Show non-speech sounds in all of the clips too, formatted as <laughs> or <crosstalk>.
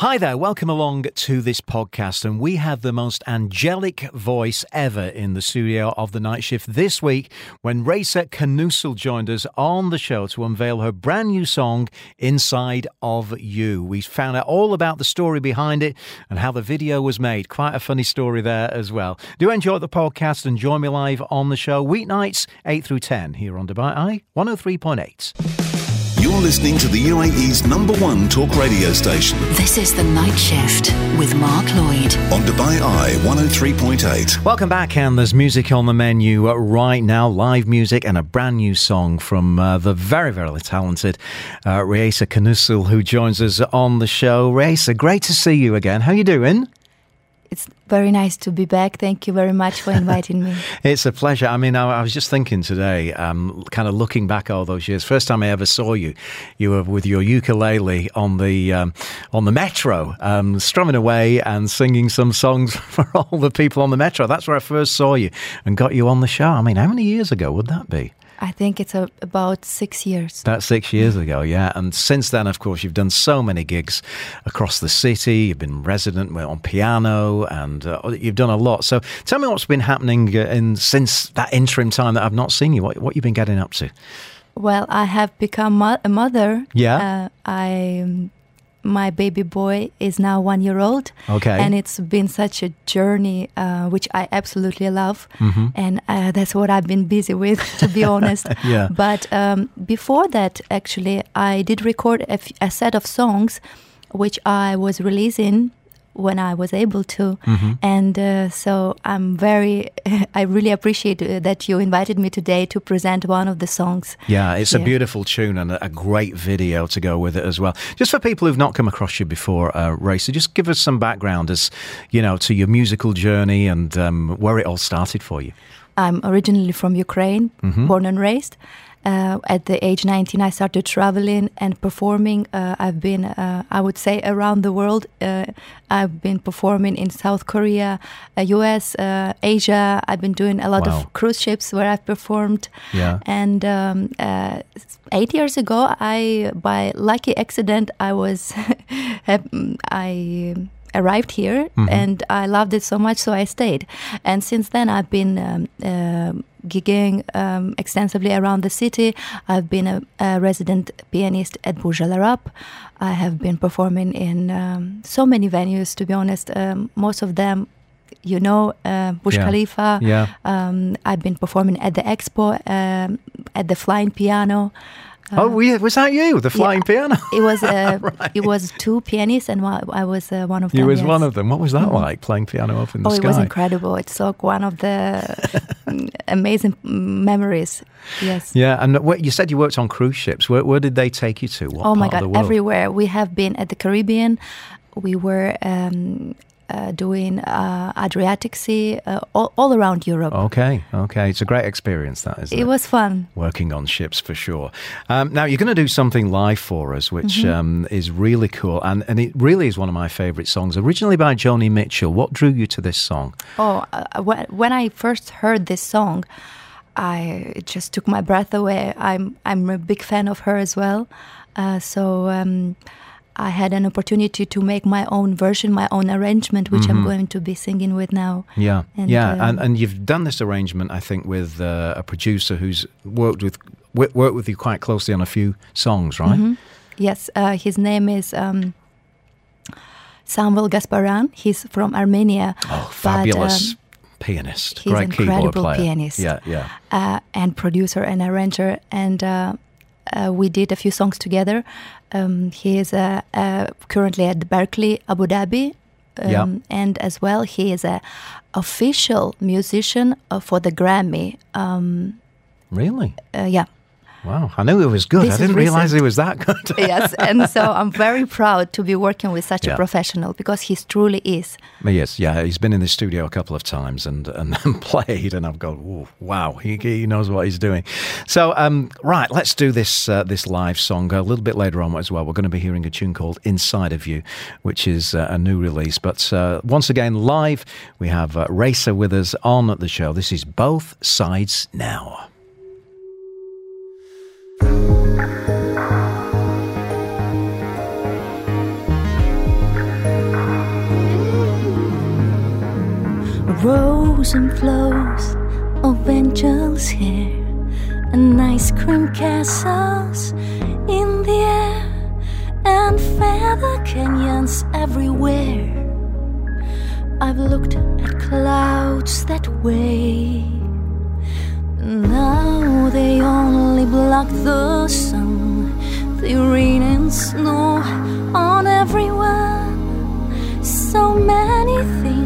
Hi there, welcome along to this podcast. And we have the most angelic voice ever in the studio of the night shift this week when Raisa Knusel joined us on the show to unveil her brand new song, Inside of You. We found out all about the story behind it and how the video was made. Quite a funny story there as well. Do enjoy the podcast and join me live on the show weeknights 8 through 10 here on Dubai Eye 103.8. You're listening to the UAE's number one talk radio station This is The Night Shift with Mark Lloyd. on Dubai Eye 103.8. Welcome back, and there's music on the menu right now live music and a brand new song from uh, the very, very talented uh, Raisa Knusel, who joins us on the show. Raisa, great to see you again. How are you doing? It's very nice to be back. Thank you very much for inviting me. <laughs> It's a pleasure. I mean, I, I was just thinking today, um, kind of looking back all those years. First time I ever saw you, you were with your ukulele on the um, on the metro, um, strumming away and singing some songs <laughs> for all the people on the metro. That's where I first saw you and got you on the show. I mean, how many years ago would that be? I think it's a, about six years. That's six years ago, yeah. And since then, of course, you've done so many gigs across the city. You've been resident on piano, and uh, you've done a lot. So, tell me what's been happening uh, in since that interim time that I've not seen you. What what you've been getting up to? Well, I have become mo- a mother. Yeah. Uh, I um, my baby boy is now one year old. Okay. And it's been such a journey, uh, which I absolutely love, Mm-hmm. and uh, that's what I've been busy with, <laughs> to be honest. <laughs> Yeah. But um, before that, actually, I did record a, f- a set of songs, which I was releasing when I was able to, Mm-hmm. and uh, so I'm very, <laughs> I really appreciate uh, that you invited me today to present one of the songs. Yeah, it's a beautiful tune and a, great video to go with it as well. Just for people who've not come across you before, uh, Raisa, just give us some background as you know to your musical journey and um, where it all started for you. I'm originally from Ukraine, born and raised. Uh, at the age 19, I started traveling and performing. Uh, I've been, uh, I would say, around the world. Uh, I've been performing in South Korea, uh, US, uh, Asia. I've been doing a lot Wow. of cruise ships where I've performed. Yeah. And um, uh, eight years ago, I, by lucky accident, I was, <laughs> I arrived here and I loved it so much, so I stayed. And since then, I've been um, uh, gigging um, extensively around the city. I've been a, a resident pianist at Burj Al Arab. I have been performing in um, so many venues, to be honest. Um, most of them, you know, uh, Burj Yeah. Khalifa. Yeah. Um, I've been performing at the expo, um, at the Flying Piano. Oh, yeah, was that you, the flying piano? It was uh, <laughs> it was two pianists, and one, I was uh, one of them. You was yes. one of them. What was that like, playing piano up in the Oh, sky? it was incredible! It's like one of the <laughs> mm, amazing mm, memories. Yes. Yeah, and what, you said you worked on cruise ships. Where, where did they take you to? What oh my part of the God! Everywhere we have been at the Caribbean. We were um, uh, doing uh, Adriatic Sea, uh, all, all around Europe. Okay, okay. It's a great experience, that, isn't it? it was fun. Working on ships for sure. Um, now, you're going to do something live for us, which Mm-hmm. um, is really cool. And, and it really is one of my favourite songs. Originally by Joni Mitchell. What drew you to this song? Oh, uh, when, when I first heard this song, I it just took my breath away. I'm I'm a big fan of her as well, uh, so um, I had an opportunity to make my own version, my own arrangement, which I'm going to be singing with now. Yeah, And, yeah, um, and and you've done this arrangement, I think, with uh, a producer who's worked with w- worked with you quite closely on a few songs, right? Mm-hmm. Yes, uh, his name is. Um, Samuel Gasparan. He's from Armenia. Oh, but, fabulous um, pianist, he's great keyboard incredible player. pianist. Yeah, yeah. uh, and producer and arranger, and uh, uh, we did a few songs together. Um, he is uh, uh, currently at Berklee, Abu Dhabi, um, Yeah. and as well he is a official musician uh, for the Grammy. Um, Really? uh, yeah, Wow, I knew it was good. This I didn't realize it was that good. <laughs> yes, and so I'm very proud to be working with such Yeah. a professional because he truly is. yes, yeah, he's been in the studio a couple of times and, and <laughs> played, and I've gone, wow, he, he knows what he's doing. So, um, right, let's do this uh, this live song a little bit later on as well. We're going to be hearing a tune called Inside of You, which is uh, a new release. But uh, once again, live, we have uh, Raisa with us on the show. This is Both Sides Now. Rows and flows of angels' hair and ice cream castles in the air and feather canyons everywhere. I've looked at clouds that way. Now they only block the sun. They rain and snow on everyone. So many things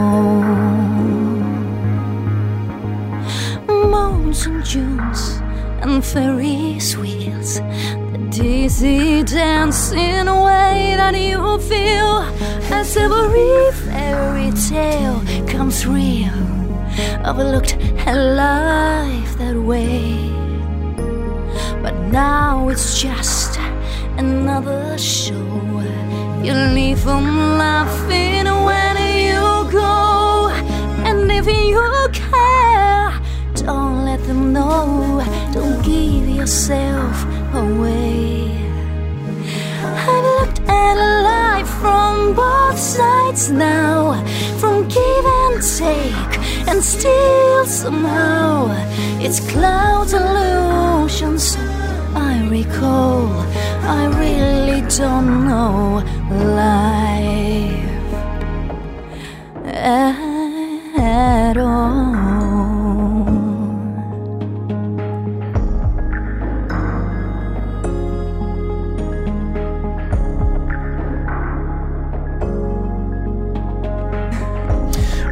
Ferris wheels. The dizzy dance in a way that you feel as every fairy tale comes real. I've looked life that way. But now it's just another show. You leave them laughing yourself away. I've looked at life from both sides now, from give and take, and still somehow it's clouds illusions I recall. I really don't know life at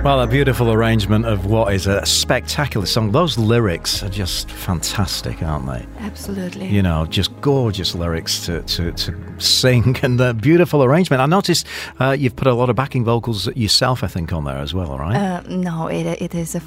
Well, a beautiful arrangement of what is a spectacular song. Those lyrics are just fantastic, aren't they? Absolutely. You know, just gorgeous lyrics to, to, to sing <laughs> and a beautiful arrangement. I noticed uh, you've put a lot of backing vocals yourself, I think, on there as well, right? Uh, no, it, it is a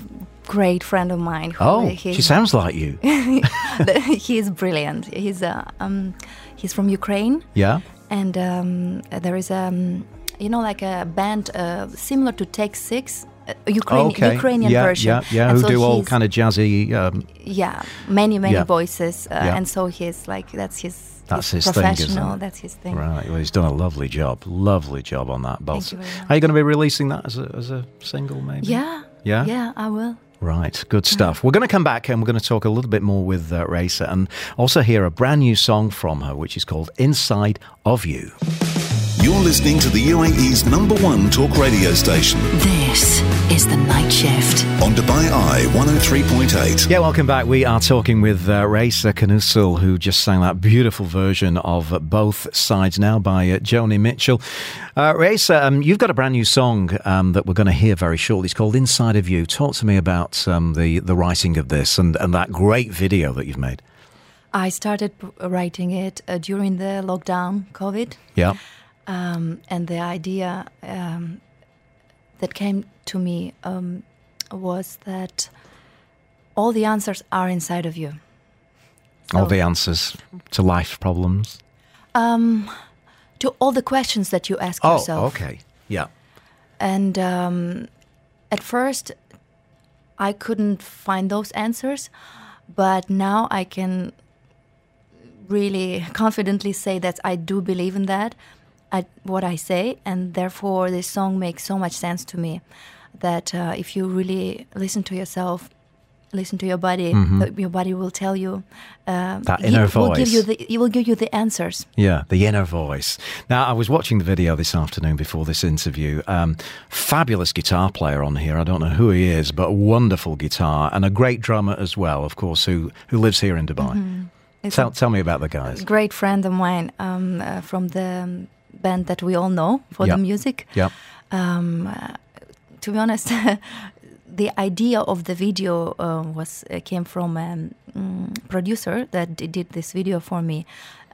great friend of mine. Who oh, he's, she sounds like you. <laughs> he is brilliant. He's uh, um, he's from Ukraine, Yeah? and um, there is um, you know like a band uh, similar to Take Six, uh, Ukraine, okay. Ukrainian yeah, version. Yeah, yeah, And who so do all kind of jazzy. Um, yeah, many many Yeah. voices, uh, Yeah. and so he's like that's his. That's his his thing, isn't it? That's his thing. right, well, he's done a lovely job. Lovely job on that. Both. you very much. Are you going to be releasing that as a, as a single, maybe? Yeah. Yeah? Yeah, I will. Right, good stuff. We're going to come back and we're going to talk a little bit more with uh, Raisa and also hear a brand new song from her, which is called Inside of You. You're listening to the UAE's number one talk radio station This is The Night Shift. on Dubai Eye 103.8. Yeah, welcome back. We are talking with uh, Raisa Knusel, who just sang that beautiful version of Both Sides Now by uh, Joni Mitchell. Uh, Raisa, um, you've got a brand new song um, that we're going to hear very shortly. It's called Inside of You. Talk to me about um, the, the writing of this and, and that great video that you've made. I started writing it uh, during the lockdown, COVID. Yeah. Um, and the idea um, that came to me um, was that all the answers are inside of you. All the answers to life problems. um, to all the questions that you ask Oh, yourself. okay. Yeah. And um, at first, I couldn't find those answers, but now I can really confidently say that I do believe in that, at what I say, and therefore this song makes so much sense to me. That uh, if you really listen to yourself listen to your body. Mm-hmm. Your body will tell you uh, that inner voice. Will give you the, it will give you the answers. Yeah, the inner voice. Now, I was watching the video this afternoon before this interview. Um, fabulous guitar player on here. I don't know who he is, but a wonderful guitar and a great drummer as well, of course, who who lives here in Dubai. Mm-hmm. Tell, tell me about the guys. Great friend of mine um, uh, from the band that we all know for the music. Yeah. Um, uh, to be honest, <laughs> the idea of the video uh, was uh, came from a um, producer that did this video for me.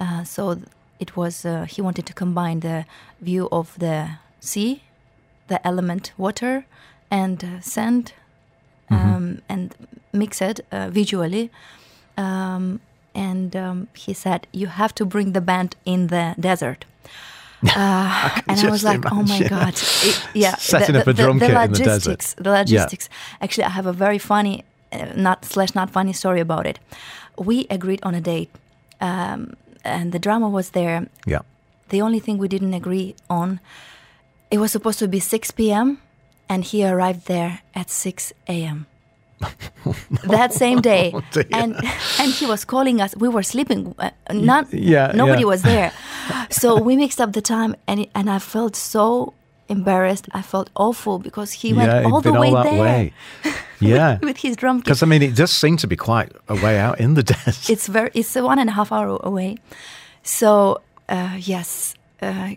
Uh, so it was uh, he wanted to combine the view of the sea, the element water, and uh, sand, mm-hmm. um, and mix it uh, visually. Um, and um, he said you have to bring the band in the desert. <laughs> Uh, and I was like, imagine. oh my god, it, yeah, <laughs> setting the, up a drum the, the, kit in the desert. The logistics. Yeah. Actually, I have a very funny, uh, not slash not funny story about it. We agreed on a date, um, and the drama was there. Yeah. The only thing we didn't agree on, it was supposed to be 6 p.m. and he arrived there at 6 a.m. that same day, <laughs> oh, and and he was calling us. We were sleeping. Uh, not yeah, nobody yeah. was there, <laughs> so we mixed up the time, and it, and I felt so embarrassed. I felt awful because he went yeah, all the way all there. Way. <laughs> Yeah, with his drum. Because I mean, it does seem to be quite a way out in the desert. It's very. It's a one and a half hour away. So uh, yes. Uh,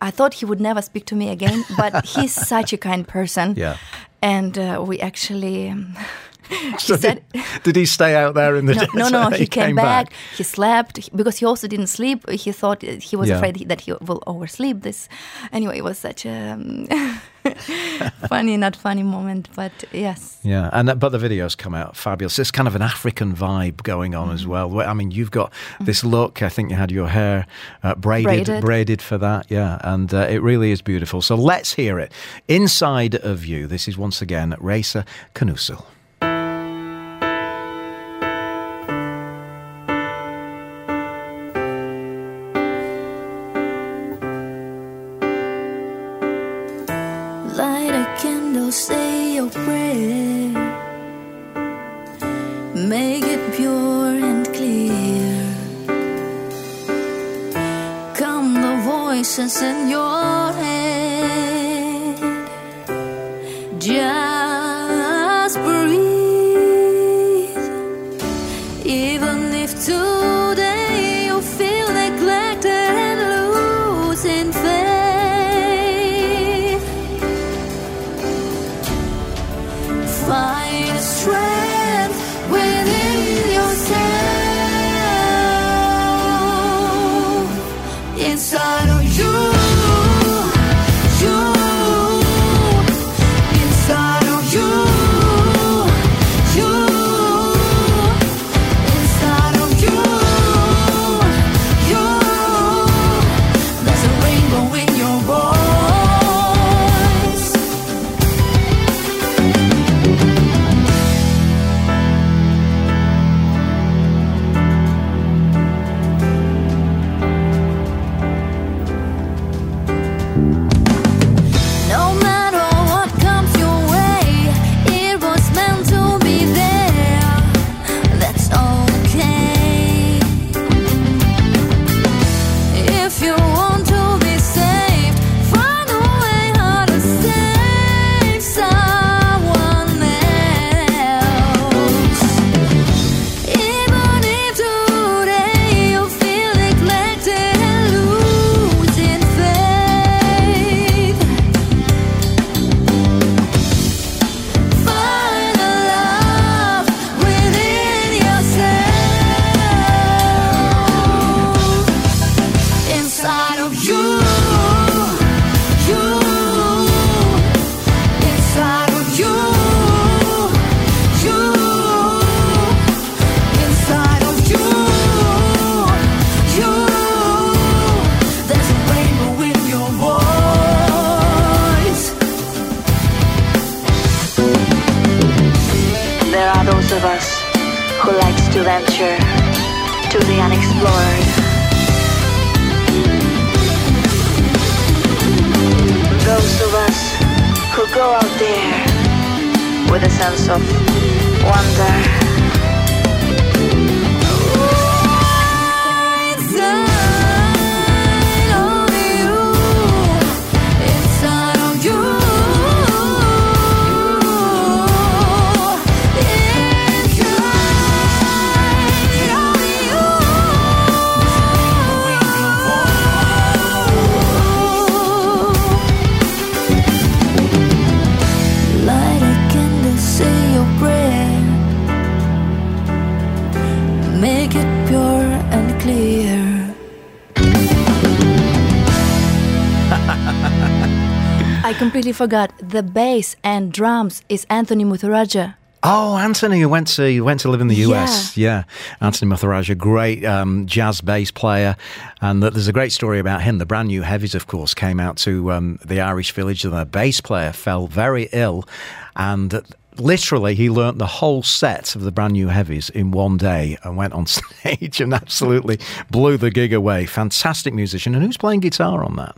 I thought he would never speak to me again, but he's such a kind person. Yeah and uh, we actually. Um, <laughs> so said, did, <laughs> did, he stay out there in the <laughs> no, desert? No, no, he, he came, came back, back, He slept because he also didn't sleep. He thought he was yeah. afraid that he will oversleep. This, anyway, it was such a um, <laughs> funny, not funny moment, but yes. Yeah, and but the videos come out fabulous. It's kind of an African vibe going on mm-hmm. as well. I mean, you've got mm-hmm. this look. I think you had your hair uh, braided, braided, braided, for that. Yeah, and uh, it really is beautiful. So let's hear it. Inside of you. This is once again Raisa Knusel. Those of us who likes to venture to the unexplored. Those of us who go out there with a sense of completely forgot. The bass and drums is Anthony Muthuraja. Oh, Anthony, who went to you went to live in the US. Yeah, yeah. Anthony Muthuraja, great um, jazz bass player, and there's a great story about him. The brand new heavies, of course, came out to um, the Irish village, and the bass player fell very ill, and literally he learnt the whole set of the brand new heavies in one day and went on <laughs> stage and absolutely blew the gig away. Fantastic musician, and who's playing guitar on that?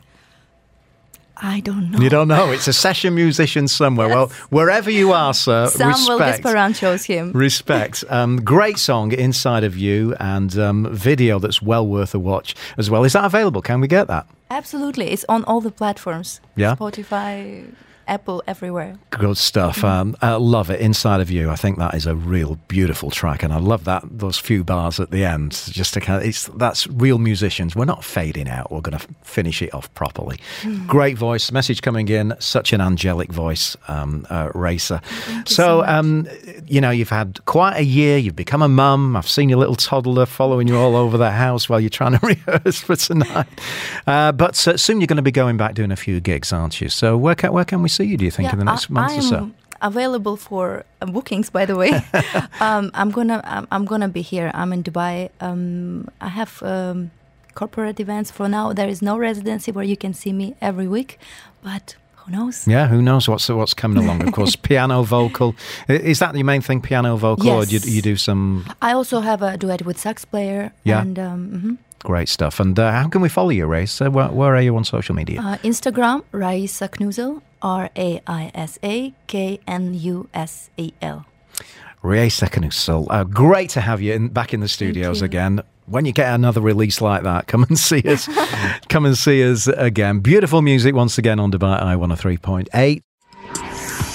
I don't know. You don't know. It's a session musician somewhere. Yes. Well, wherever you are, sir, Samuel respect. Desperancho's him. Respect. <laughs> Um, great song, Inside of You, and um, video that's well worth a watch as well. Is that available? Can we get that? Absolutely. It's on all the platforms. Yeah. Spotify, Apple everywhere. Good stuff. Mm-hmm. Um, I love it. Inside of you. I think that is a real beautiful track, and I love that those few bars at the end. Just to kind of, it's that's real musicians. We're not fading out. We're going to finish it off properly. Mm. Great voice. Message coming in. Such an angelic voice, um, uh, Raisa. so, so um, you know, you've had quite a year. You've become a mum. I've seen your little toddler following you all over the house while you're trying to <laughs> rehearse for tonight. Uh, but uh, soon you're going to be going back doing a few gigs, aren't you? So where can where can we see you? Do you think yeah, in the next I, month I or so? Available for uh, bookings, by the way. <laughs> um, I'm gonna I'm, I'm, gonna be here. I'm in Dubai. Um, I have um, corporate events for now. There is no residency where you can see me every week, but who knows? Yeah, who knows what's what's coming along? Of <laughs> course, piano vocal. Is that the main thing? Piano vocal, yes. or do you, you, do some? I also have a duet with sax player. Yeah. And, um, mm-hmm. Great stuff. And uh, how can we follow you, Raisa? Where, where, are you on social media? Uh, Instagram, Raisa Knusel, R A I S A K N U S E L. Raisa Knusel. Uh, great to have you in, back in the studios again. When you get another release like that, come and see us. <laughs> come and see us again. Beautiful music once again on Dubai Eye 103.8.